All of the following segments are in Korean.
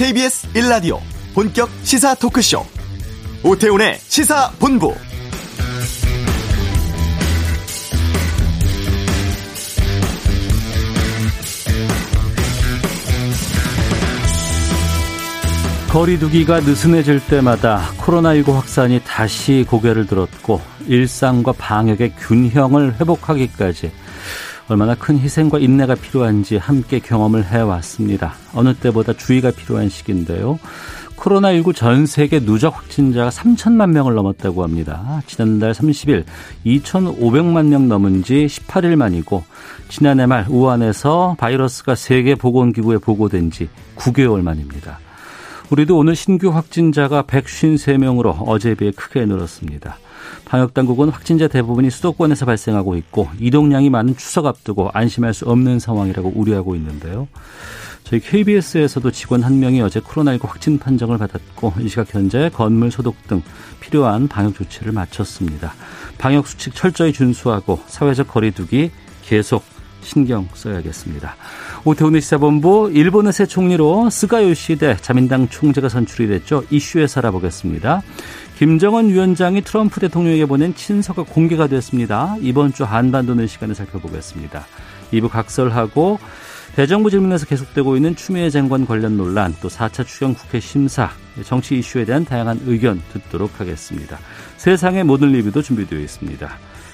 KBS 1라디오 본격 시사 토크쇼. 오태훈의 시사본부. 거리두기가 느슨해질 때마다 코로나19 확산이 다시 고개를 들었고 일상과 방역의 균형을 회복하기까지 얼마나 큰 희생과 인내가 필요한지 함께 경험을 해왔습니다. 어느 때보다 주의가 필요한 시기인데요. 코로나19 전 세계 누적 확진자가 3천만 명을 넘었다고 합니다. 지난달 30일 2,500만 명 넘은 지 18일 만이고 지난해 말 우한에서 바이러스가 세계 보건기구에 보고된 지 9개월 만입니다. 우리도 오늘 신규 확진자가 153명으로 어제에 비해 크게 늘었습니다. 방역 당국은 확진자 대부분이 수도권에서 발생하고 있고 이동량이 많은 추석 앞두고 안심할 수 없는 상황이라고 우려하고 있는데요. 저희 KBS에서도 직원 한 명이 어제 코로나19 확진 판정을 받았고 이 시각 현재 건물 소독 등 필요한 방역 조치를 마쳤습니다. 방역 수칙 철저히 준수하고 사회적 거리두기 계속 신경 써야겠습니다. 오태훈의 시사본부 일본의 새 총리로 스가 요시대 자민당 총재가 선출이 됐죠. 이슈에 살아보겠습니다. 김정은 위원장이 트럼프 대통령에게 보낸 친서가 공개가 됐습니다. 이번 주 한반도 는 시간을 살펴보겠습니다. 2부 각설하고 대정부 질문에서 계속되고 있는 추미애 장관 관련 논란, 또 4차 추경 국회 심사, 정치 이슈에 대한 다양한 의견 듣도록 하겠습니다. 세상의 모든 리뷰도 준비되어 있습니다.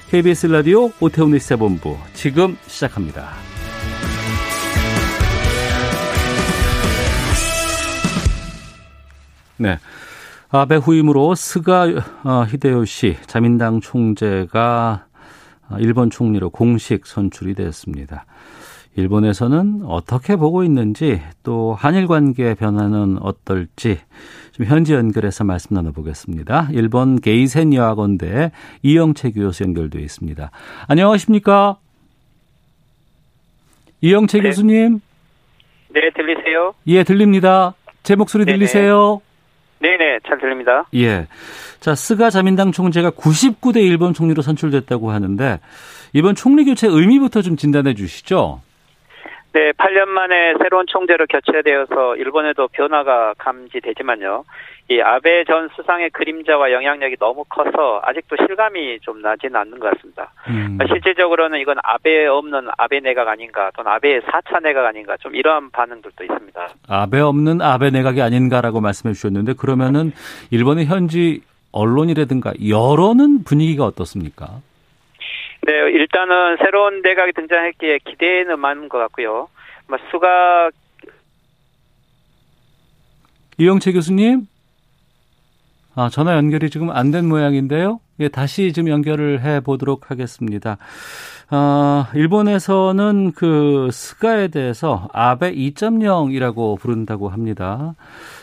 KBS 라디오 오태훈의 시사본부 지금 시작합니다. 네. 아베 후임으로 스가 어, 히데요시 자민당 총재가 어, 일본 총리로 공식 선출이 됐습니다. 일본에서는 어떻게 보고 있는지 또 한일 관계 변화는 어떨지 좀 현지 연결해서 말씀 나눠보겠습니다. 일본 게이센 여학원대 이영채 교수 연결되어 있습니다. 안녕하십니까? 이영채 네. 교수님. 네, 들리세요? 예, 들립니다. 제 목소리. 들리세요? 네네, 잘 들립니다. 예. 자, 스가 자민당 총재가 99대 일본 총리로 선출됐다고 하는데, 이번 총리 교체 의미부터 좀 진단해 주시죠. 네, 8년 만에 새로운 총재로 교체되어서 일본에도 변화가 감지되지만요. 이 아베 전 수상의 그림자와 영향력이 너무 커서 아직도 실감이 좀 나지는 않는 것 같습니다. 음. 실질적으로는 이건 아베 없는 아베 내각 아닌가 또는 아베 4차 내각 아닌가 좀 이러한 반응들도 있습니다. 아베 없는 아베 내각이 아닌가라고 말씀해 주셨는데 그러면은 일본의 현지 언론이라든가 여론은 분위기가 어떻습니까? 네, 일단은 새로운 내각이 등장했기에 기대는 많은 것 같고요. 뭐 수가 이영채 교수님, 아, 전화 연결이 지금 안 된 모양인데요. 예, 다시 좀 연결을 해 보도록 하겠습니다. 아, 일본에서는 그 스가에 대해서 아베 2.0이라고 부른다고 합니다.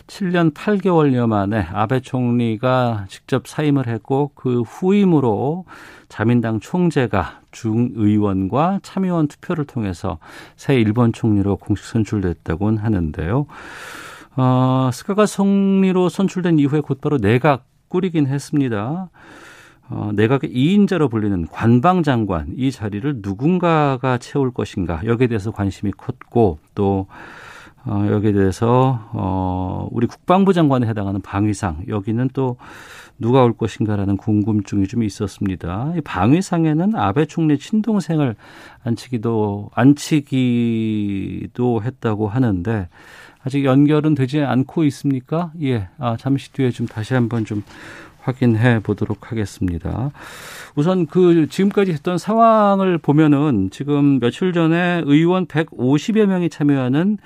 7년 8개월여 만에 아베 총리가 직접 사임을 했고 그 후임으로 자민당 총재가 중의원과 참의원 투표를 통해서 새 일본 총리로 공식 선출됐다고 하는데요. 어, 스카가 총리로 선출된 이후에 곧바로 내각 꾸리긴 했습니다. 어, 내각의 2인자로 불리는 관방장관 이 자리를 누군가가 채울 것인가 여기에 대해서 관심이 컸고 또 어, 여기에 대해서 어, 우리 국방부 장관에 해당하는 방위상 여기는 또 누가 올 것인가라는 궁금증이 좀 있었습니다. 이 방위상에는 아베 총리 친동생을 앉히기도 앉히기도 했다고 하는데 아직 연결은 되지 않고 있습니까? 예, 아, 잠시 뒤에 좀 다시 한번 좀 확인해 보도록 하겠습니다. 우선 그 지금까지 했던 상황을 보면은 지금 며칠 전에 의원 150여 명이 참여하는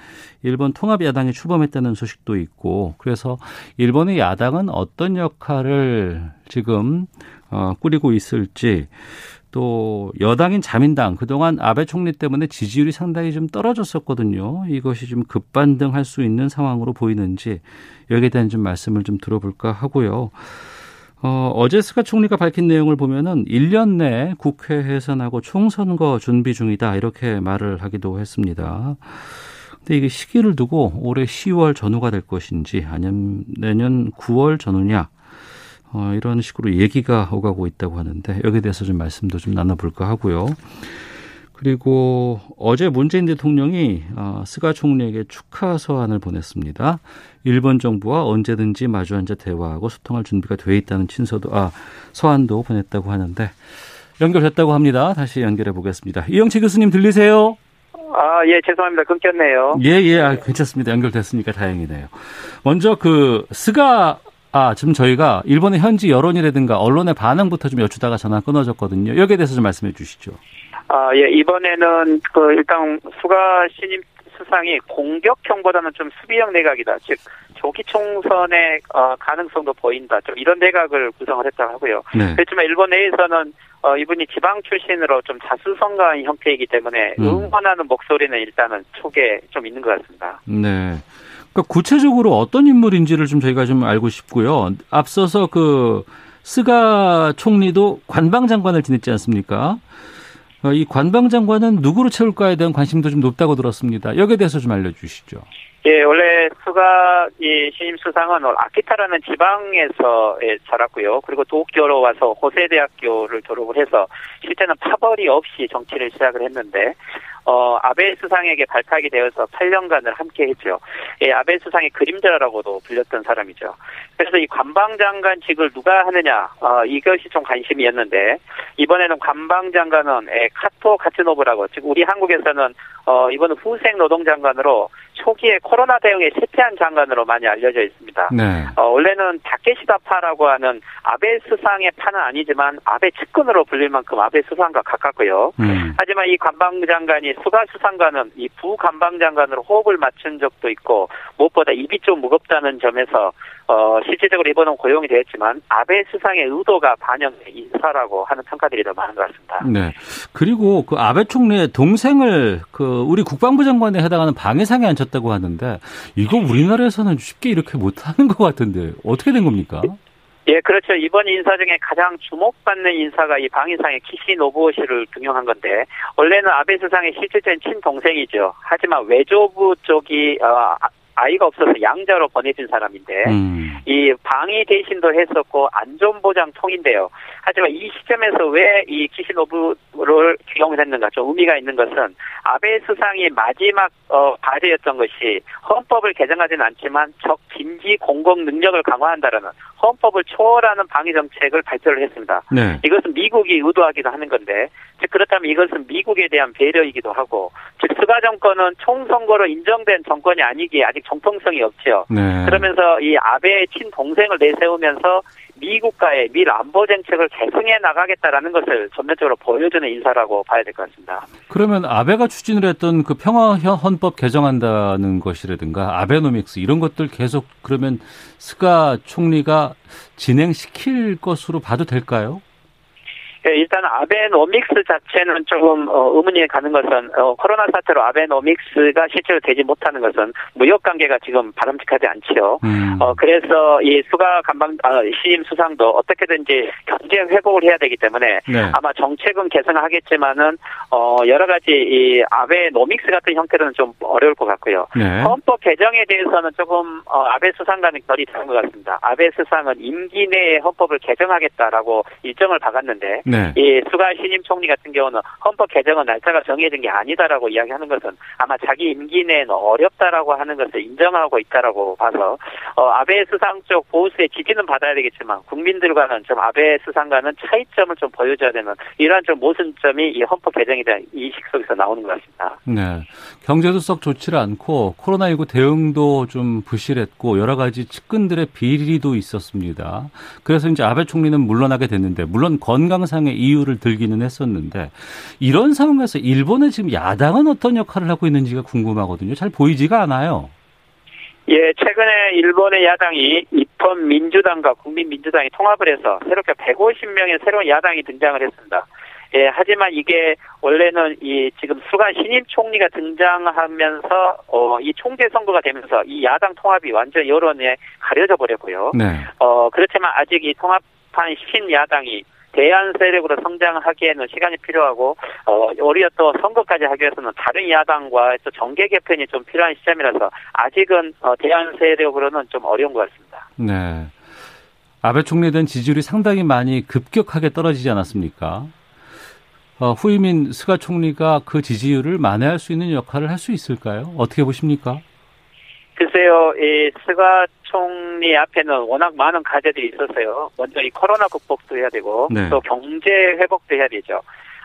일본 통합 야당이 출범했다는 소식도 있고 그래서 일본의 야당은 어떤 역할을 지금 어 꾸리고 있을지 또 여당인 자민당 그동안 아베 총리 때문에 지지율이 상당히 좀 떨어졌었거든요. 이것이 좀 급반등할 수 있는 상황으로 보이는지 여기에 대한 좀 말씀을 좀 들어볼까 하고요. 어, 어제 스가 총리가 밝힌 내용을 보면은 1년 내 국회 해산하고 총선거 준비 중이다 이렇게 말을 하기도 했습니다. 근데 이게 시기를 두고 올해 10월 전후가 될 것인지 아니면 내년 9월 전후냐 어, 이런 식으로 얘기가 오가고 있다고 하는데 여기에 대해서 좀 말씀도 좀 나눠볼까 하고요. 그리고 어제 문재인 대통령이 어, 스가 총리에게 축하 서한을 보냈습니다. 일본 정부와 언제든지 마주 앉아 대화하고 소통할 준비가 돼 있다는 친서도 아 서한도 보냈다고 하는데 연결됐다고 합니다. 다시 연결해 보겠습니다. 이영채 교수님 들리세요? 아, 예, 죄송합니다. 끊겼네요. 예, 예, 아, 괜찮습니다. 연결됐으니까 다행이네요. 먼저 그 스가 아, 지금 저희가 일본의 현지 여론이라든가 언론의 반응부터 좀 여쭈다가 전화 끊어졌거든요. 여기에 대해서 좀 말씀해 주시죠. 아, 예, 이번에는 그 일단 수가 신임 수상이 공격형보다는 좀 수비형 내각이다. 즉 조기 총선의 어, 가능성도 보인다. 좀 이런 내각을 구성을 했다고 하고요. 네. 그렇지만 일본 내에서는 어, 이분이 지방 출신으로 좀 자수성가한 형태이기 때문에 음. 응원하는 목소리는 일단은 초기에 좀 있는 것 같습니다. 네. 그러니까 구체적으로 어떤 인물인지를 좀 저희가 좀 알고 싶고요. 앞서서 그 스가 총리도 관방장관을 지냈지 않습니까? 어, 이 관방 장관은 누구로 채울까에 대한 관심도 좀 높다고 들었습니다. 여기에 대해서 좀 알려주시죠. 예, 원래 수가 이 신임 수상은 아키타라는 지방에서 예, 자랐고요. 그리고 도쿄로 와서 호세대학교를 졸업을 해서 실제는 파벌이 없이 정치를 시작을 했는데 어, 아베 수상에게 발탁이 되어서 8년간을 함께 했죠. 예, 아베 수상의 그림자라고도 불렸던 사람이죠. 그래서 이 관방장관직을 누가 하느냐, 어, 이것이 좀 관심이었는데, 이번에는 관방장관은 예, 카토 카츠노부라고, 즉, 우리 한국에서는, 어, 이번은 후생 노동장관으로 초기에 코로나 대응에 실패한 장관으로 많이 알려져 있습니다. 네. 어, 원래는 다케시다파라고 하는 아베 수상의 파는 아니지만 아베 측근으로 불릴 만큼 아베 수상과 가깝고요. 음. 하지만 이 관방장관이 수가 수상관은 이 부관방장관으로 호흡을 맞춘 적도 있고 무엇보다 입이 좀 무겁다는 점에서 어, 실질적으로 이번은 고용이 되었지만 아베 수상의 의도가 반영된 인사라고 하는 평가들이 더 많은 것 같습니다. 네. 그리고 그 아베 총리의 동생을 그 우리 국방부 장관에 해당하는 방해상에 앉혔다고 하는데 이거 우리나라에서는 쉽게 이렇게 못하는 것 같은데 어떻게 된 겁니까? 예, 그렇죠. 이번 인사 중에 가장 주목받는 인사가 이 방위상의 키시 노부오 씨를 등용한 건데 원래는 아베 수상의 실질적인 친동생이죠. 하지만 외조부 쪽이 어, 아이가 없어서 양자로 보내준 사람인데 음. 이 방위 대신도 했었고 안전보장 통인데요. 하지만 이 시점에서 왜 이 키시노부를 기용했는가 좀 의미가 있는 것은 아베 수상이 마지막 어, 과제였던 것이 헌법을 개정하지는 않지만 적 김지 공공 능력을 강화한다라는 헌법을 초월하는 방위 정책을 발표를 했습니다. 네. 이것은 미국이 의도하기도 하는 건데 즉 그렇다면 이것은 미국에 대한 배려이기도 하고 즉 스가 정권은 총선거로 인정된 정권이 아니기에 아직 정통성이 없죠. 네. 그러면서 이 아베의 친동생을 내세우면서 미국과의 미일 안보 정책을 계승해 나가겠다라는 것을 전면적으로 보여주는 인사라고 봐야 될 것 같습니다. 그러면 아베가 추진을 했던 그 평화 헌법 개정한다는 것이라든가 아베노믹스 이런 것들 계속 그러면 스가 총리가 진행시킬 것으로 봐도 될까요? 예, 일단 아베노믹스 자체는 조금 어, 의문이 가는 것은 어, 코로나 사태로 아베노믹스가 실제로 되지 못하는 것은 무역 관계가 지금 바람직하지 않지요. 음. 어, 그래서 이 수가 간방 아, 시임 수상도 어떻게든지 경제 회복을 해야 되기 때문에 네. 아마 정책은 개선하겠지만은 어, 여러 가지 이 아베노믹스 같은 형태로는 좀 어려울 것 같고요. 네. 헌법 개정에 대해서는 조금 어, 아베 수상과는 결이 다른 것 같습니다. 아베 수상은 임기 내에 헌법을 개정하겠다라고 일정을 박았는데 네. 이 수가 신임 총리 같은 경우는 헌법 개정은 날짜가 정해진 게 아니다라고 이야기하는 것은 아마 자기 임기 내에는 어렵다라고 하는 것을 인정하고 있다라고 봐서 어, 아베 수상 쪽 보수의 지지는 받아야 되겠지만 국민들과는 좀 아베 수상과는 차이점을 좀 보여줘야 되는 이러한 좀 모순점이 이 헌법 개정에 대한 이식 속에서 나오는 것 같습니다. 네, 경제도 썩 좋지 않고 코로나19 대응도 좀 부실했고 여러 가지 측근들의 비리도 있었습니다. 그래서 이제 아베 총리는 물러나게 됐는데 물론 건강 상 상의 이유를 들기는 했었는데 이런 상황에서 일본의 지금 야당은 어떤 역할을 하고 있는지가 궁금하거든요. 잘 보이지가 않아요. 예, 최근에 일본의 야당이 입헌 민주당과 국민민주당이 통합을 해서 새롭게 150명의 새로운 야당이 등장을 했습니다. 예, 하지만 이게 원래는 이 지금 수가 신임 총리가 등장하면서 어, 이 총재 선거가 되면서 이 야당 통합이 완전 여론에 가려져 버렸고요. 네. 어, 그렇지만 아직 이 통합한 신야당이 대안 세력으로 성장하기에는 시간이 필요하고 어, 오히려 또 선거까지 하기 위해서는 다른 야당과 또 정계 개편이 좀 필요한 시점이라서 아직은 어, 대안 세력으로는 좀 어려운 것 같습니다. 네. 아베 총리에 대한 지지율이 상당히 많이 급격하게 떨어지지 않았습니까? 어, 후임인 스가 총리가 그 지지율을 만회할 수 있는 역할을 할 수 있을까요? 어떻게 보십니까? 글쎄요, 이 스가 총리 앞에는 워낙 많은 과제들이 있었어요. 먼저 이 코로나 극복도 해야 되고 네. 또 경제 회복도 해야 되죠.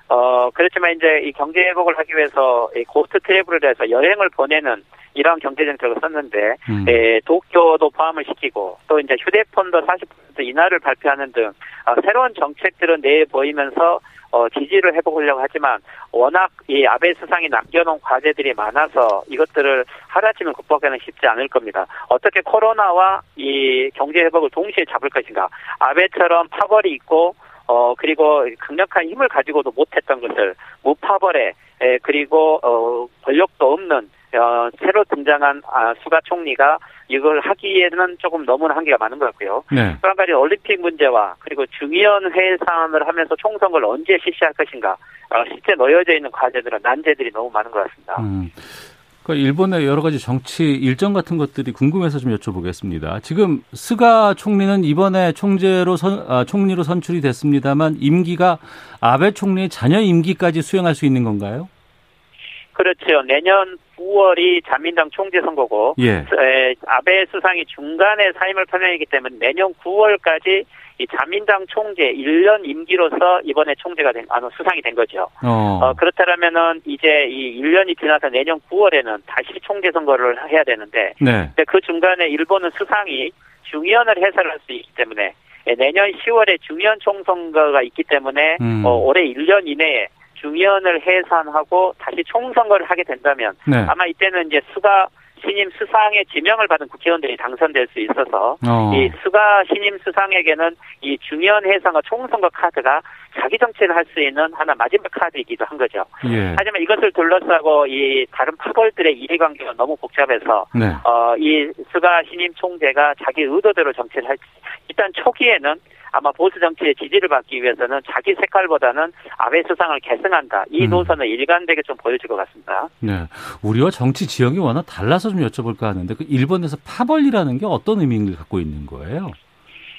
어 그렇지만 이제 이 경제 회복을 하기 위해서 이 고스트 트래블을 해서 여행을 보내는 이러한 경제 정책을 썼는데 음. 에, 도쿄도 포함을 시키고 또 이제 휴대폰도 40% 인하를 발표하는 등 어, 새로운 정책들은 내에 보이면서 어, 지지를 해보려고 하지만 워낙 이 아베 수상이 남겨놓은 과제들이 많아서 이것들을 하루아침에 극복하기는 쉽지 않을 겁니다. 어떻게 코로나와 이 경제 회복을 동시에 잡을 것인가? 아베처럼 파벌이 있고 어 그리고 강력한 힘을 가지고도 못했던 것을 무파벌에 에, 그리고 어 권력도 없는 어, 새로 등장한 아, 수가 총리가 이걸 하기에는 조금 너무나 한계가 많은 것 같고요. 네. 또한 가지 올림픽 문제와 그리고 중의원 회상을 하면서 총선을 언제 실시할 것인가 어, 실제 놓여져 있는 과제들은 난제들이 너무 많은 것 같습니다. 음. 그러니까 일본의 여러 가지 정치 일정 같은 것들이 궁금해서 좀 여쭤보겠습니다. 지금 스가 총리는 이번에 총재로 선, 아, 총리로 선출이 됐습니다만 임기가 아베 총리의 자녀 임기까지 수행할 수 있는 건가요? 그렇죠. 내년 9월이 자민당 총재 선거고 예. 에, 아베 수상이 중간에 사임을 표명했기 때문에 내년 9월까지 이 자민당 총재 1년 임기로서 이번에 총재가 된, 아, 수상이 된 거죠. 어. 어 그렇다면은 이제 이 1년이 지나서 내년 9월에는 다시 총재 선거를 해야 되는데, 네. 그 중간에 일본은 수상이 중의원을 해설할 수 있기 때문에 내년 10월에 중의원 총선거가 있기 때문에 음. 어, 올해 1년 이내에 중의원을 해산하고 다시 총선거를 하게 된다면 네. 아마 이때는 이제 수가 신임 수상의 지명을 받은 국회의원들이 당선될 수 있어서 어. 이 수가 신임 수상에게는 이 중의원 해산과 총선거 카드가 자기 정치를 할 수 있는 하나 마지막 카드이기도 한 거죠. 예. 하지만 이것을 둘러싸고 이 다른 파벌들의 이해관계가 너무 복잡해서 네. 어이 수가 신임 총재가 자기 의도대로 정치를 할지 일단 초기에는 아마 보수 정치의 지지를 받기 위해서는 자기 색깔보다는 아베 수상을 계승한다. 이 음. 노선을 일관되게 좀 보여줄 것 같습니다. 네. 우리와 정치 지형이 워낙 달라서 좀 여쭤볼까 하는데 그 일본에서 파벌이라는 게 어떤 의미를 갖고 있는 거예요?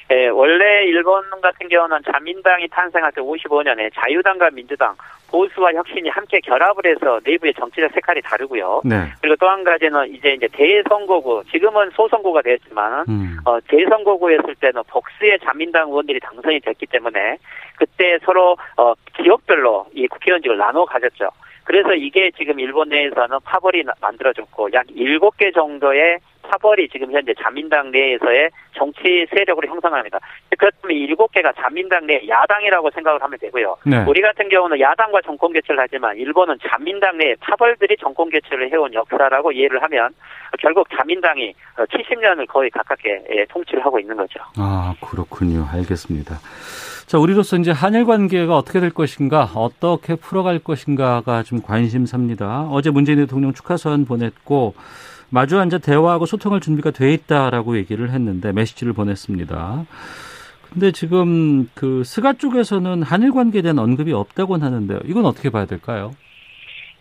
네, 원래 일본 같은 경우는 자민당이 탄생할 때 55년에 자유당과 민주당, 보수와 혁신이 함께 결합을 해서 내부의 정치적 색깔이 다르고요. 네. 그리고 또 한 가지는 이제 이제 대선거구, 지금은 소선거가 되었지만 음. 어, 대선거구였을 때는 복수의 자민당 의원들이 당선이 됐기 때문에 그때 서로 어, 지역별로 이 국회의원직을 나눠 가졌죠. 그래서 이게 지금 일본 내에서는 파벌이 만들어졌고 약 7개 정도의 파벌이 지금 현재 자민당 내에서의 정치 세력으로 형성합니다. 그렇다면 일곱 개가 자민당 내 야당이라고 생각을 하면 되고요. 네. 우리 같은 경우는 야당과 정권 교체를 하지만 일본은 자민당 내 파벌들이 정권 교체를 해온 역사라고 이해를 하면 결국 자민당이 70년을 거의 가깝게 예, 통치를 하고 있는 거죠. 아 그렇군요. 알겠습니다. 자, 우리로서 이제 한일 관계가 어떻게 될 것인가, 어떻게 풀어갈 것인가가 좀 관심사입니다. 어제 문재인 대통령 축하 서한 보냈고, 마주 앉아 대화하고 소통할 준비가 돼 있다라고 얘기를 했는데 메시지를 보냈습니다. 근데 지금 그 스가 쪽에서는 한일 관계에 대한 언급이 없다고 하는데요. 이건 어떻게 봐야 될까요?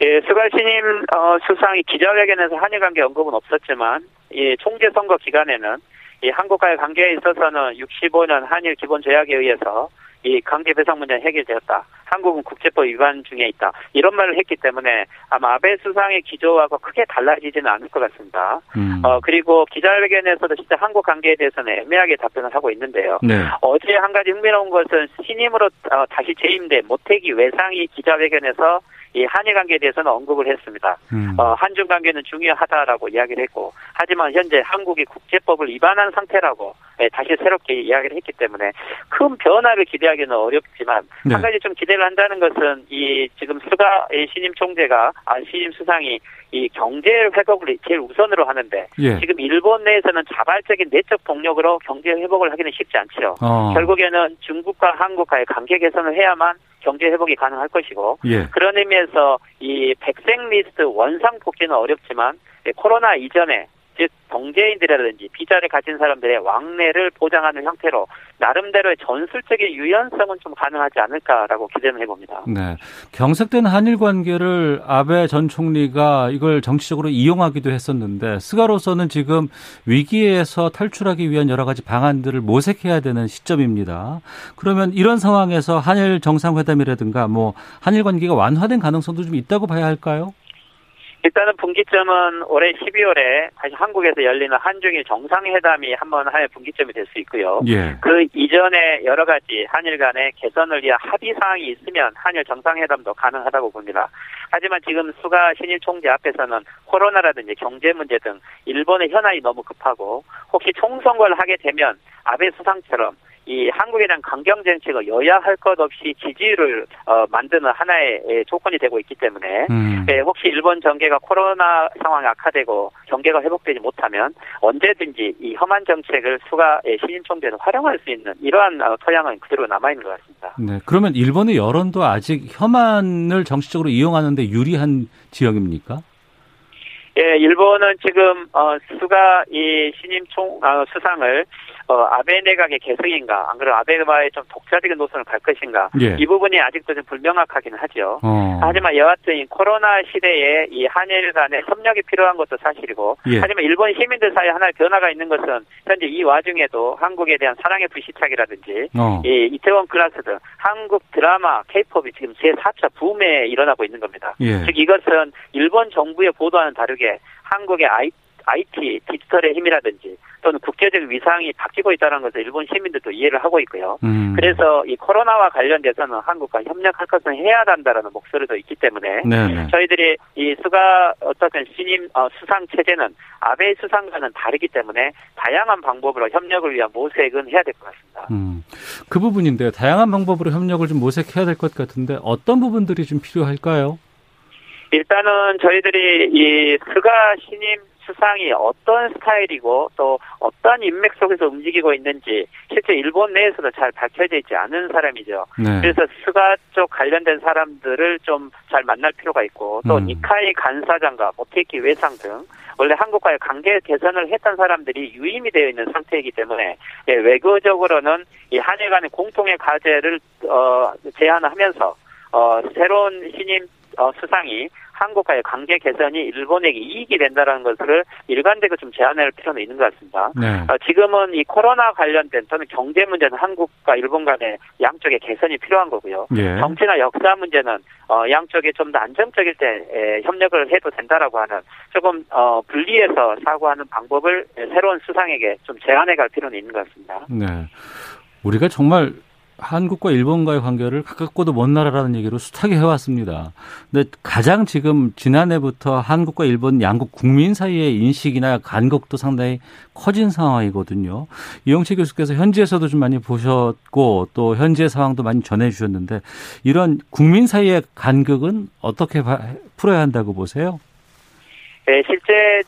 예, 스가 신임 어, 수상이 기자회견에서 한일 관계 언급은 없었지만 이 총재 선거 기간에는 이 한국과의 관계에 있어서는 65년 한일 기본 조약에 의해서 이 강제 배상 문제는 해결되었다. 한국은 국제법 위반 중에 있다. 이런 말을 했기 때문에 아마 아베 수상의 기조하고 크게 달라지지는 않을 것 같습니다. 음. 어, 그리고 기자회견에서도 진짜 한국 관계에 대해서는 애매하게 답변을 하고 있는데요. 네. 어제 한 가지 흥미로운 것은 신임으로 어, 다시 재임된 모태기 외상이 기자회견에서 이 한일 관계에 대해서는 언급을 했습니다. 음. 어, 한중 관계는 중요하다라고 이야기를 했고, 하지만 현재 한국이 국제법을 위반한 상태라고 예, 다시 새롭게 이야기를 했기 때문에 큰 변화를 기대하기는 어렵지만 네. 한 가지 좀 기대를 한다는 것은 이 지금 수가 신임 총재가 아, 신임 수상이 이 경제 회복을 제일 우선으로 하는데 예. 지금 일본 내에서는 자발적인 내적 동력으로 경제 회복을 하기는 쉽지 않죠. 어. 결국에는 중국과 한국 과의 관계 개선을 해야만 경제 회복이 가능할 것이고 예. 그런 의미에서 이 백색 리스트 원상 복귀는 어렵지만 코로나 이전에 즉 동재인들이라든지 비자를 가진 사람들의 왕래를 보장하는 형태로 나름대로의 전술적인 유연성은 좀 가능하지 않을까라고 기대는 해봅니다. 네, 경색된 한일 관계를 아베 전 총리가 이걸 정치적으로 이용하기도 했었는데 스가로서는 지금 위기에서 탈출하기 위한 여러 가지 방안들을 모색해야 되는 시점입니다. 그러면 이런 상황에서 한일 정상회담이라든가 뭐 한일 관계가 완화된 가능성도 좀 있다고 봐야 할까요? 일단은 분기점은 올해 12월에 다시 한국에서 열리는 한중일 정상회담이 한번 하나의 분기점이 될 수 있고요. 예. 그 이전에 여러 가지 한일 간의 개선을 위한 합의 사항이 있으면 한일 정상회담도 가능하다고 봅니다. 하지만 지금 수가 신일 총재 앞에서는 코로나라든지 경제 문제 등 일본의 현안이 너무 급하고 혹시 총선거를 하게 되면 아베 수상처럼 이 한국에 대한 강경 정책을 여야 할 것 없이 지지를 어, 만드는 하나의 조건이 되고 있기 때문에 음. 예, 혹시 일본 정계가 코로나 상황이 악화되고 경계가 회복되지 못하면 언제든지 이 험한 정책을 수가 예, 신임 총재에서 활용할 수 있는 이러한 어, 토양은 그대로 남아 있는 것 같습니다. 네, 그러면 일본의 여론도 아직 혐한을 정치적으로 이용하는데 유리한 지역입니까? 예, 일본은 지금 어, 수가 이 신임 총 어, 수상을 어, 아베 내각의 개성인가, 안 그래도 아베바의 좀 독자적인 노선을 갈 것인가, 예. 이 부분이 아직도 좀 불명확하긴 하죠. 어. 하지만 여하튼 이 코로나 시대에 이 한일 간의 협력이 필요한 것도 사실이고, 예. 하지만 일본 시민들 사이에 하나의 변화가 있는 것은 현재 이 와중에도 한국에 대한 사랑의 불시착이라든지, 어. 이 이태원 클라스 등 한국 드라마, 케이팝이 지금 제4차 붐에 일어나고 있는 겁니다. 예. 즉 이것은 일본 정부의 보도와는 다르게 한국의 아이 IT 디지털의 힘이라든지 또는 국제적 위상이 바뀌고 있다는 것을 일본 시민들도 이해를 하고 있고요. 음. 그래서 이 코로나와 관련돼서는 한국과 협력할 것은 해야 한다라는 목소리도 있기 때문에 네네. 네. 저희들이 이 수가 어떻든 신임 어, 수상 체제는 아베 수상과는 다르기 때문에 다양한 방법으로 협력을 위한 모색은 해야 될 것 같습니다. 음. 그 부분인데요. 다양한 방법으로 협력을 좀 모색해야 될 것 같은데 어떤 부분들이 좀 필요할까요? 일단은 저희들이 이 스가 신임 수상이 어떤 스타일이고 또 어떤 인맥 속에서 움직이고 있는지 실제 일본 내에서도 잘 밝혀져 있지 않은 사람이죠. 네. 그래서 스가 쪽 관련된 사람들을 좀 잘 만날 필요가 있고 또 음. 니카이 간사장과 모테키 외상 등 원래 한국과의 관계 개선을 했던 사람들이 유임이 되어 있는 상태이기 때문에 예, 외교적으로는 이 한일 간의 공통의 과제를 어, 제안하면서 어, 새로운 신임 어, 수상이 한국과의 관계 개선이 일본에게 이익이 된다는 것을 일관되게 좀 제안할 필요는 있는 것 같습니다. 네. 어, 지금은 이 코로나 관련된 또는 경제 문제는 한국과 일본 간의 양쪽의 개선이 필요한 거고요. 예. 정치나 역사 문제는 어, 양쪽에 좀더 안정적일 때 에, 협력을 해도 된다라고 하는 조금 어, 분리해서 사고하는 방법을 새로운 수상에게 좀 제안해 갈 필요는 있는 것 같습니다. 네. 우리가 정말 한국과 일본과의 관계를 가깝고도 먼 나라라는 얘기로 숱하게 해왔습니다. 근데 가장 지금 지난해부터 한국과 일본 양국 국민 사이의 인식이나 간극도 상당히 커진 상황이거든요. 이영채 교수께서 현지에서도 좀 많이 보셨고 또 현재 상황도 많이 전해주셨는데 이런 국민 사이의 간극은 어떻게 풀어야 한다고 보세요? 네, 실제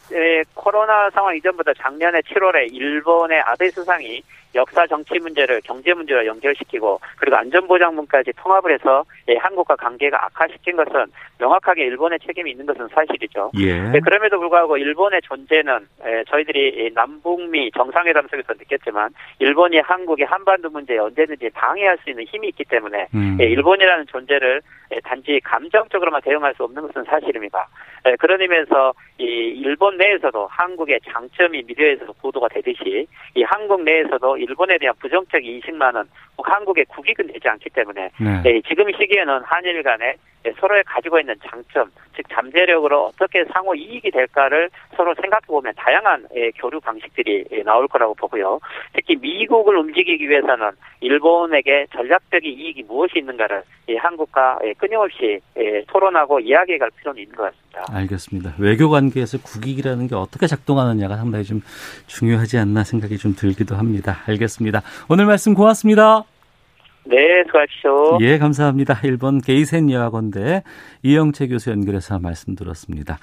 코로나 상황 이전보다 작년에 7월에 일본의 아베 수상이 역사 정치 문제를 경제 문제와 연결시키고 그리고 안전보장문까지 통합을 해서 예, 한국과 관계가 악화시킨 것은 명확하게 일본의 책임이 있는 것은 사실이죠. 예. 네, 그럼에도 불구하고 일본의 존재는 예, 저희들이 남북미 정상회담 속에서 느꼈지만 일본이 한국의 한반도 문제에 언제든지 방해할 수 있는 힘이 있기 때문에 음. 예, 일본이라는 존재를 예, 단지 감정적으로만 대응할 수 없는 것은 사실입니다. 예, 그런 의미에서 이 일본 내에서도 한국의 장점이 미디어에서 보도가 되듯이 이 한국 내에서도 일본에 대한 부정적 인식만은 한국의 국익은 되지 않기 때문에 네. 네, 지금 시기에는 한일 간에 서로에 가지고 있는 장점, 즉 잠재력으로 어떻게 상호 이익이 될까를 서로 생각해 보면 다양한 예, 교류 방식들이 예, 나올 거라고 보고요. 특히 미국을 움직이기 위해서는 일본에게 전략적인 이익이 무엇이 있는가를 한국과 예, 끊임없이 토론하고 이야기해 갈 필요는 있는 것 같습니다. 알겠습니다. 외교 관 계에서 국익이라는 게 어떻게 작동하느냐가 상당히 좀 중요하지 않나 생각이 좀 들기도 합니다. 알겠습니다. 오늘 말씀 고맙습니다. 네, 수고하십시오. 예, 감사합니다. 일본 게이센 여학원대 이영채 교수 연결해서 말씀 들었습니다.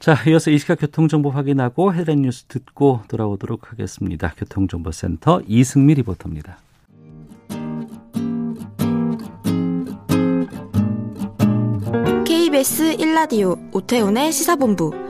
자, 이어서 이 시각 교통정보 확인하고 헤드라인 뉴스 듣고 돌아오도록 하겠습니다. 교통정보센터 이승미 리포터입니다. KBS 1라디오 오태훈의 시사본부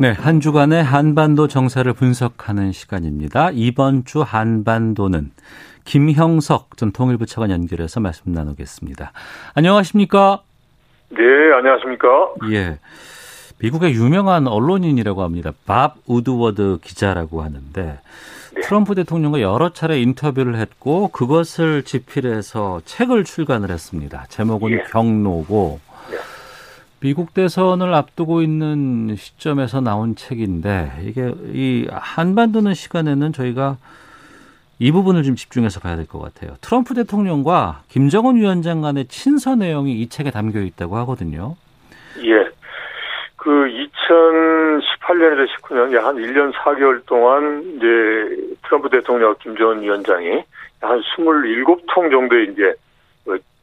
네, 한 주간의 한반도 정세를 분석하는 시간입니다. 이번 주 한반도는 김형석 전 통일부 차관 연결해서 말씀 나누겠습니다. 안녕하십니까? 네, 안녕하십니까? 예. 미국의 유명한 언론인이라고 합니다. 밥 우드워드 기자라고 하는데 네. 트럼프 대통령과 여러 차례 인터뷰를 했고 그것을 집필해서 책을 출간을 했습니다. 제목은 예. 경로고 네. 미국 대선을 앞두고 있는 시점에서 나온 책인데 이게 이 한반도는 시간에는 저희가 이 부분을 좀 집중해서 봐야 될 것 같아요. 트럼프 대통령과 김정은 위원장 간의 친서 내용이 이 책에 담겨 있다고 하거든요. 예. 그 2018년에서 19년 한 1년 4개월 동안 이제 트럼프 대통령 김정은 위원장이 한 27통 정도의 이제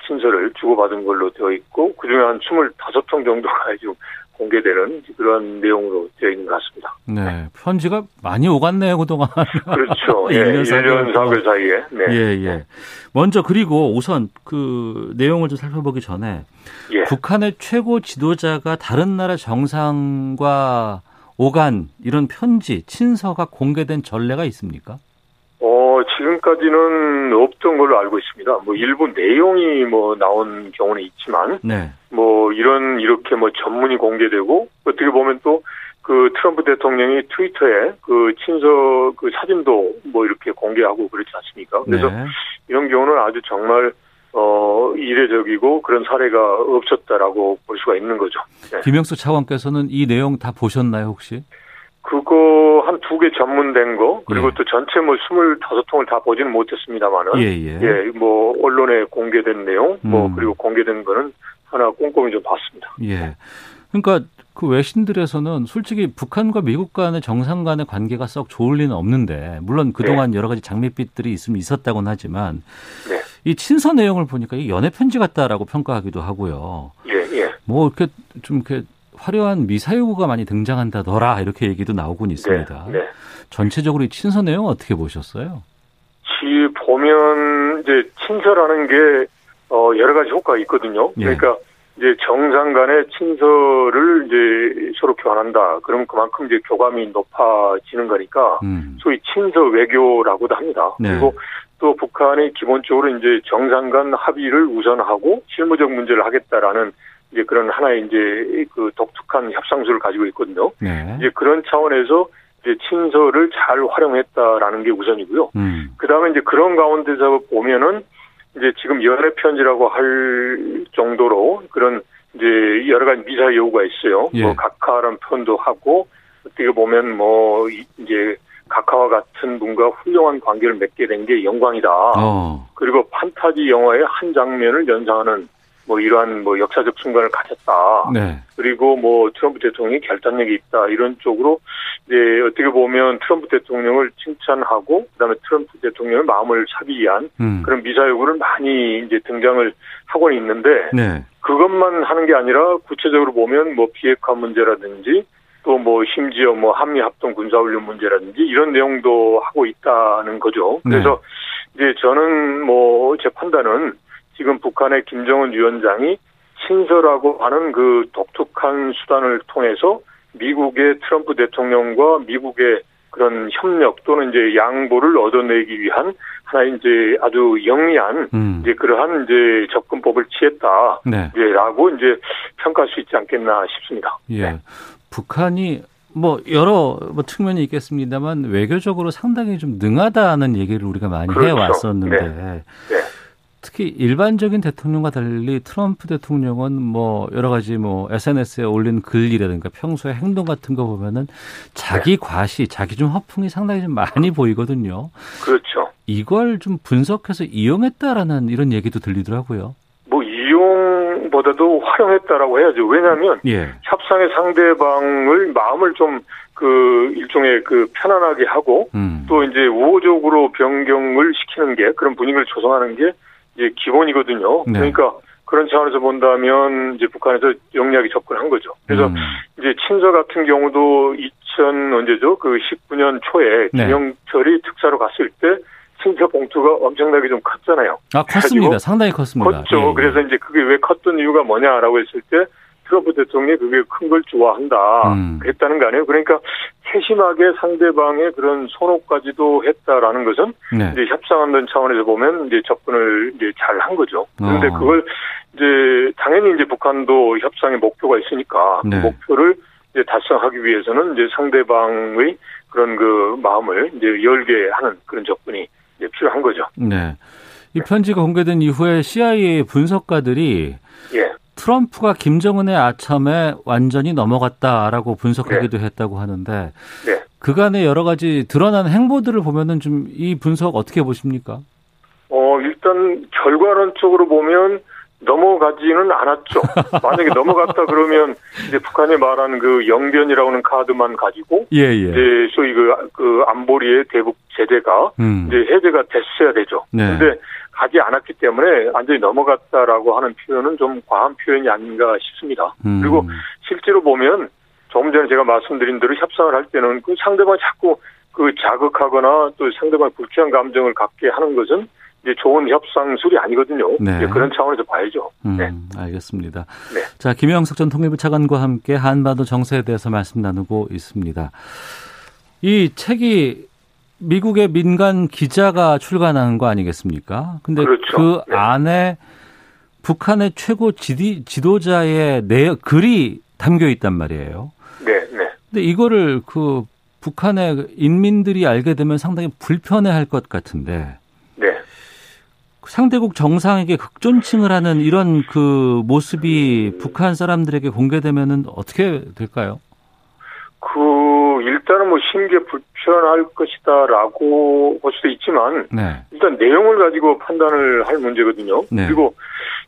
친서를 주고받은 걸로 되어 있고 그중에 한 25통 정도가 지금 공개되는 그런 내용으로 되어 있는 것 같습니다. 네. 편지가 많이 오갔네요, 그동안. 그렇죠. 예, 1년 4개월, 4개월 사이에. 네. 예, 예. 먼저 그리고 우선 그 내용을 좀 살펴보기 전에 예. 북한의 최고 지도자가 다른 나라 정상과 오간 이런 편지, 친서가 공개된 전례가 있습니까? 어, 지금까지는 없던 걸로 알고 있습니다. 뭐 일부 내용이 뭐 나온 경우는 있지만, 네. 뭐 이런 이렇게 뭐 전문이 공개되고 어떻게 보면 또 그 트럼프 대통령이 트위터에 그 친서 그 사진도 뭐 이렇게 공개하고 그렇지 않습니까? 그래서 네. 이런 경우는 아주 정말 어 이례적이고 그런 사례가 없었다라고 볼 수가 있는 거죠. 네. 김영수 차관께서는 이 내용 다 보셨나요 혹시? 그거 한 두 개 전문된 거 그리고 예. 또 전체 뭐 스물다섯 통을 다 보지는 못했습니다만은 예, 예. 예, 뭐 언론에 공개된 내용 뭐 음. 그리고 공개된 거는 하나 꼼꼼히 좀 봤습니다. 예. 그러니까 그 외신들에서는 솔직히 북한과 미국 간의 정상 간의 관계가 썩 좋을 리는 없는데 물론 그동안 네. 여러 가지 장밋빛들이 있으면 있었다고는 하지만 네. 이 친서 내용을 보니까 이 연애 편지 같다라고 평가하기도 하고요. 예, 예. 뭐 이렇게 좀 이렇게 화려한 미사일구가 많이 등장한다더라 이렇게 얘기도 나오곤 있습니다. 네, 네. 전체적으로 이 친서 내용 어떻게 보셨어요? 지 보면 이제 친서라는 게 어, 여러 가지 효과가 있거든요. 예. 그러니까 이제 정상 간의 친서를 이제 서로 교환한다. 그럼 그만큼 이제 교감이 높아지는 거니까 음. 소위 친서 외교라고도 합니다. 네. 그리고 또 북한이 기본적으로 이제 정상 간 합의를 우선하고 실무적 문제를 하겠다라는 이제 그런 하나의 이제 그 독특한 협상수를 가지고 있거든요. 네. 이제 그런 차원에서 이제 친서를 잘 활용했다라는 게 우선이고요. 음. 그 다음에 이제 그런 가운데서 보면은 이제 지금 연애 편지라고 할 정도로 그런 이제 여러 가지 미사 여우가 있어요. 예. 뭐 각하라는 표현도 하고 어떻게 보면 뭐 이제 각하와 같은 분과 훌륭한 관계를 맺게 된 게 영광이다. 어. 그리고 판타지 영화의 한 장면을 연상하는 뭐 이러한 뭐 역사적 순간을 가졌다. 네. 그리고 뭐 트럼프 대통령이 결단력이 있다. 이런 쪽으로 이제 어떻게 보면 트럼프 대통령을 칭찬하고 그다음에 트럼프 대통령의 마음을 사기 위한 음. 그런 미사 여구를 많이 이제 등장을 하고 있는데 네. 그것만 하는 게 아니라 구체적으로 보면 뭐 비핵화 문제라든지 또 뭐 심지어 뭐 한미 합동 군사훈련 문제라든지 이런 내용도 하고 있다는 거죠. 네. 그래서 네. 이제 저는 뭐 제 판단은 지금 북한의 김정은 위원장이 친서라고 하는 그 독특한 수단을 통해서 미국의 트럼프 대통령과 미국의 그런 협력 또는 이제 양보를 얻어내기 위한 하나의 이제 아주 영리한 음. 이제 그러한 이제 접근법을 취했다. 네. 라고 이제 평가할 수 있지 않겠나 싶습니다. 예. 네. 북한이 뭐 여러 뭐 측면이 있겠습니다만 외교적으로 상당히 좀 능하다는 얘기를 우리가 많이 그렇죠. 해 왔었는데 네. 네. 특히 일반적인 대통령과 달리 트럼프 대통령은 뭐 여러 가지 뭐 SNS에 올린 글이라든가 평소의 행동 같은 거 보면은 자기 네. 과시, 자기 좀 허풍이 상당히 좀 많이 보이거든요. 그렇죠. 이걸 좀 분석해서 이용했다라는 이런 얘기도 들리더라고요. 뭐 이용보다도 활용했다라고 해야죠. 왜냐하면 예. 협상의 상대방을 마음을 좀 그 일종의 그 편안하게 하고 음. 또 이제 우호적으로 변경을 시키는 게 그런 분위기를 조성하는 게 이제 기본이거든요. 네. 그러니까 그런 차원에서 본다면 이제 북한에서 영리하게 접근한 거죠. 그래서 음. 이제 친서 같은 경우도 2000 언제죠? 그 19년 초에 네. 김영철이 특사로 갔을 때 친서 봉투가 엄청나게 좀 컸잖아요. 아 컸습니다. 상당히 컸습니다. 컸죠. 예, 예. 그래서 이제 그게 왜 컸던 이유가 뭐냐라고 했을 때 트럼프 대통령이 그게 큰 걸 좋아한다. 음. 그랬다는 거 아니에요. 그러니까 세심하게 상대방의 그런 선호까지도 했다라는 것은 네. 이제 협상하는 차원에서 보면 이제 접근을 이제 잘 한 거죠. 그런데 어. 그걸 이제 당연히 이제 북한도 협상의 목표가 있으니까 네. 그 목표를 이제 달성하기 위해서는 이제 상대방의 그런 그 마음을 이제 열게 하는 그런 접근이 이제 필요한 거죠. 네. 이 편지가 공개된 이후에 CIA 분석가들이 예. 트럼프가 김정은의 아첨에 완전히 넘어갔다라고 분석하기도 했다고 하는데 네. 그간의 여러 가지 드러난 행보들을 보면은 좀 이 분석 어떻게 보십니까? 어, 일단 결과론적으로 보면 넘어가지는 않았죠. 만약에 넘어갔다 그러면 이제 북한이 말하는 그 영변이라고 하는 카드만 가지고 예, 예. 이제 소위 그, 그 안보리의 대북 제재가 음. 이제 해제가 됐어야 되죠. 네. 근데 가지 않았기 때문에 완전히 넘어갔다라고 하는 표현은 좀 과한 표현이 아닌가 싶습니다. 음. 그리고 실제로 보면 조금 전에 제가 말씀드린 대로 협상을 할 때는 그 상대방이 자꾸 그 자극하거나 또 상대방 불쾌한 감정을 갖게 하는 것은 이제 좋은 협상술이 아니거든요. 네. 그런 차원에서 봐야죠. 음, 네. 알겠습니다. 네. 자, 김영석 전 통일부 차관과 함께 한반도 정세에 대해서 말씀 나누고 있습니다. 이 책이 미국의 민간 기자가 출간한 거 아니겠습니까? 근데 그렇죠. 그 네. 안에 북한의 최고 지디, 지도자의 내 글이 담겨 있단 말이에요. 네, 네. 근데 이거를 그 북한의 인민들이 알게 되면 상당히 불편해 할 것 같은데 네. 상대국 정상에게 극존칭을 하는 이런 그 모습이 북한 사람들에게 공개되면은 어떻게 될까요? 그 일단은 뭐 심기에 불편할 것이다라고 볼 수도 있지만 네. 일단 내용을 가지고 판단을 할 문제거든요. 네. 그리고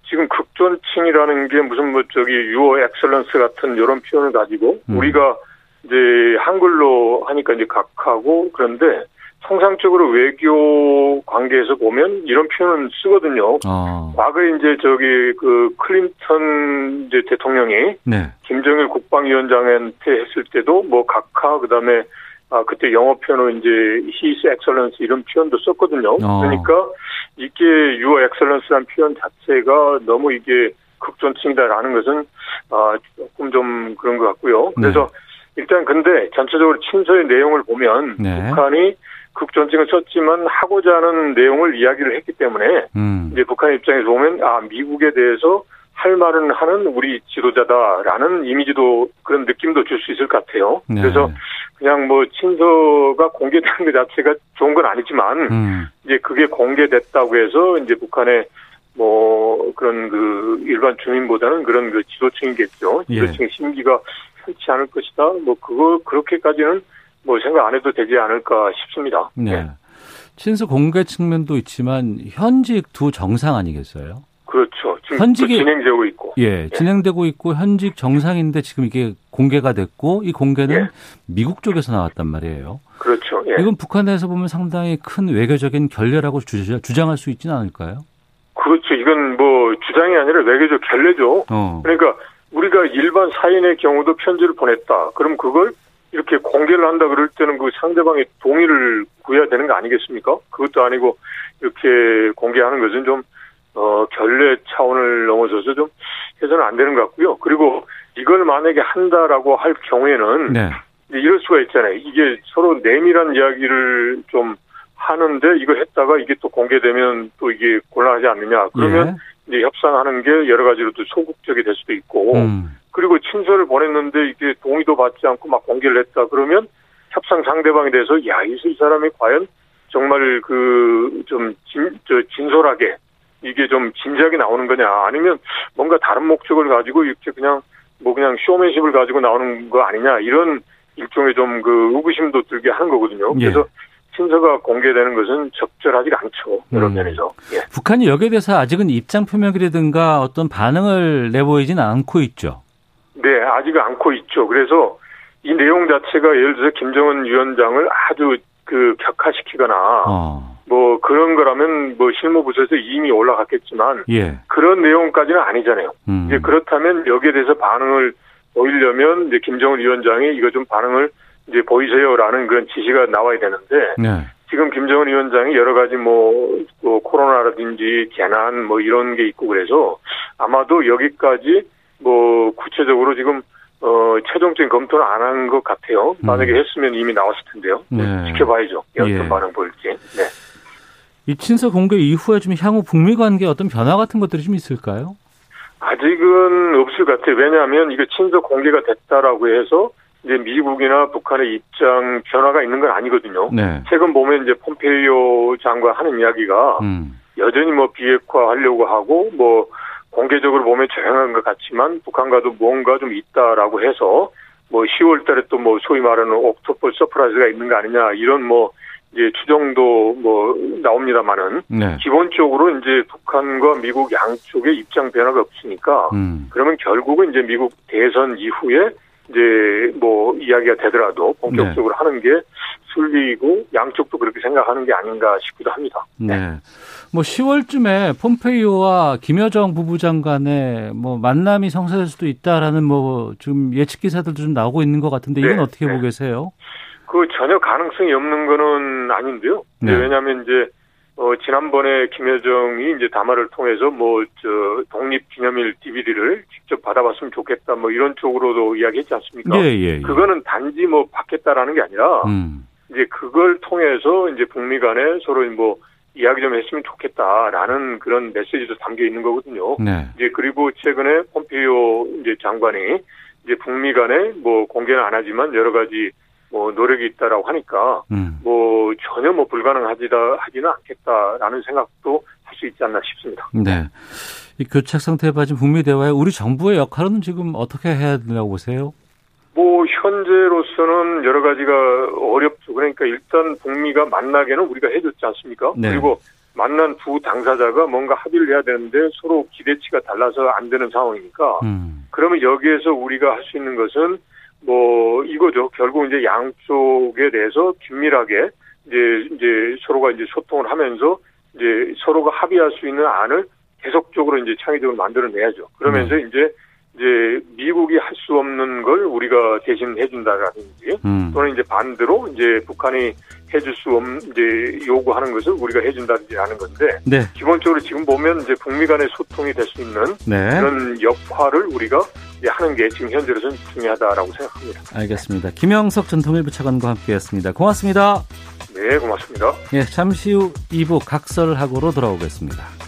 지금 극존칭이라는 게 무슨 뭐 저기 유어 엑셀런스 같은 이런 표현을 가지고 음. 우리가 이제 한글로 하니까 이제 각하고 그런데 통상적으로 외교 관계에서 보면 이런 표현은 쓰거든요. 어. 과거에 이제 저기 그 클린턴 이제 대통령이 네. 김정일 국방위원장한테 했을 때도 뭐 각하 그다음에 아 그때 영어 표현으로 이제 His Excellency 이런 표현도 썼거든요. 어. 그러니까 이게 Your Excellency라는 표현 자체가 너무 이게 극존칭이다라는 것은 아 조금 좀 그런 것 같고요. 그래서 일단 근데 전체적으로 친서의 내용을 보면 네. 북한이 극존칭을 썼지만 하고자 하는 내용을 이야기를 했기 때문에 음. 이제 북한 입장에서 보면 아 미국에 대해서 할 말은 하는 우리 지도자다라는 이미지도 그런 느낌도 줄 수 있을 것 같아요. 네. 그래서 그냥 뭐 친서가 공개되는 것 자체가 좋은 건 아니지만 음. 이제 그게 공개됐다고 해서 이제 북한의 뭐 그런 그 일반 주민보다는 그런 그 지도층이겠죠. 예. 지도층의 심기가 편치 않을 것이다. 뭐 그거 그렇게까지는 뭐 생각 안 해도 되지 않을까 싶습니다. 네. 친서 공개 측면도 있지만 현직 두 정상 아니겠어요? 그렇죠. 지금 현직이- 또 진행되고 있고. 예, 진행되고 있고 현직 정상인데 지금 이게 공개가 됐고 이 공개는 예. 미국 쪽에서 나왔단 말이에요. 그렇죠. 예. 이건 북한에서 보면 상당히 큰 외교적인 결례라고 주- 주장할 수 있지는 않을까요? 그렇죠. 이건 뭐 주장이 아니라 외교적 결례죠. 어. 그러니까 우리가 일반 사인의 경우도 편지를 보냈다. 그럼 그걸 이렇게 공개를 한다 그럴 때는 그 상대방의 동의를 구해야 되는 거 아니겠습니까? 그것도 아니고 이렇게 공개하는 것은 좀 어, 결례 차원을 넘어서서 좀 해서는 안 되는 것 같고요. 그리고 이걸 만약에 한다라고 할 경우에는 네. 이럴 수가 있잖아요. 이게 서로 내밀한 이야기를 좀 하는데 이거 했다가 이게 또 공개되면 또 이게 곤란하지 않느냐. 그러면 이제 협상하는 게 여러 가지로 또 소극적이 될 수도 있고 예. 음. 그리고 친서를 보냈는데 이게 동의도 받지 않고 막 공개를 했다 그러면 협상 상대방에 대해서 야, 이 사람이 과연 정말 그 좀 진, 저 진솔하게 이게 좀 진지하게 나오는 거냐 아니면 뭔가 다른 목적을 가지고 이렇게 그냥 뭐 그냥 쇼맨십을 가지고 나오는 거 아니냐 이런 일종의 좀 그 의구심도 들게 하는 거거든요. 예. 그래서 친서가 공개되는 것은 적절하지 않죠. 여러 음. 면에서. 예. 북한이 여기에 대해서 아직은 입장 표명이라든가 어떤 반응을 내보이진 않고 있죠. 네, 아직 않고 있죠. 그래서 이 내용 자체가 예를 들어서 김정은 위원장을 아주 그 격화시키거나 어. 뭐 그런 거라면 뭐 실무부서에서 이미 올라갔겠지만 예. 그런 내용까지는 아니잖아요. 음. 이제 그렇다면 여기에 대해서 반응을 보이려면 이제 김정은 위원장이 이거 좀 반응을 이제 보이세요라는 그런 지시가 나와야 되는데 네. 지금 김정은 위원장이 여러 가지 뭐, 뭐 코로나라든지 재난 뭐 이런 게 있고 그래서 아마도 여기까지 뭐 구체적으로 지금 어 최종적인 검토는 안 한 것 같아요. 만약에 음. 했으면 이미 나왔을 텐데요. 네. 지켜봐야죠. 어떤 예. 반응 보일지. 네. 이 친서 공개 이후에 좀 향후 북미 관계 어떤 변화 같은 것들이 좀 있을까요? 아직은 없을 것 같아요. 왜냐하면 이게 친서 공개가 됐다라고 해서 이제 미국이나 북한의 입장 변화가 있는 건 아니거든요. 네. 최근 보면 이제 폼페이오 장관 하는 이야기가 음. 여전히 뭐 비핵화하려고 하고 뭐 공개적으로 보면 조용한 것 같지만 북한과도 뭔가 좀 있다라고 해서 뭐 10월 달에 또 뭐 소위 말하는 October surprise가 있는 거 아니냐 이런 뭐 이제 추정도 뭐 나옵니다만은 네. 기본적으로 이제 북한과 미국 양쪽의 입장 변화가 없으니까 음. 그러면 결국은 이제 미국 대선 이후에 이제 뭐 이야기가 되더라도 본격적으로 네. 하는 게 순리이고 양쪽도 그렇게 생각하는 게 아닌가 싶기도 합니다. 네. 네. 뭐 10월쯤에 폼페이오와 김여정 부부장 간의 뭐 만남이 성사될 수도 있다라는 뭐 지금 예측 기사들도 좀 나오고 있는 것 같은데 이건 네. 어떻게 네. 보고 계세요? 그 전혀 가능성이 없는 거는 아닌데요. 네. 왜냐하면 이제 어, 지난번에 김여정이 이제 담화를 통해서 뭐, 저, 독립기념일 DVD를 직접 받아봤으면 좋겠다, 뭐 이런 쪽으로도 이야기했지 않습니까? 예, 예, 예. 그거는 단지 뭐 받겠다라는 게 아니라, 음. 이제 그걸 통해서 이제 북미 간에 서로 뭐 이야기 좀 했으면 좋겠다라는 그런 메시지도 담겨 있는 거거든요. 네. 이제 그리고 최근에 폼페이오 이제 장관이 이제 북미 간에 뭐 공개는 안 하지만 여러 가지 뭐 노력이 있다라고 하니까 음. 뭐 전혀 뭐 불가능하지다 하지는 않겠다라는 생각도 할 수 있지 않나 싶습니다. 네. 이 교착 상태에 빠진 북미 대화에 우리 정부의 역할은 지금 어떻게 해야 되냐고 보세요? 뭐 현재로서는 여러 가지가 어렵죠. 그러니까 일단 북미가 만나게는 우리가 해줬지 않습니까? 네. 그리고 만난 두 당사자가 뭔가 합의를 해야 되는데 서로 기대치가 달라서 안 되는 상황이니까 음. 그러면 여기에서 우리가 할 수 있는 것은 뭐 이거죠. 결국 이제 양쪽에 대해서 긴밀하게 이제 이제 서로가 이제 소통을 하면서 이제 서로가 합의할 수 있는 안을 계속적으로 이제 창의적으로 만들어내야죠. 그러면서 음. 이제 이제 미국이 할 수 없는 걸 우리가 대신 해준다라든지 음. 또는 이제 반대로 이제 북한이 해줄 수 없는 이제 요구하는 것을 우리가 해준다든지 하는 건데 네. 기본적으로 지금 보면 이제 북미 간의 소통이 될 수 있는 네. 그런 역할을 우리가 하는 게 지금 현재로서는 중요하다라고 생각합니다. 알겠습니다. 김영석 전 통일부 차관과 함께했습니다. 고맙습니다. 네, 고맙습니다. 예, 잠시 후 2부 각설하고로 돌아오겠습니다.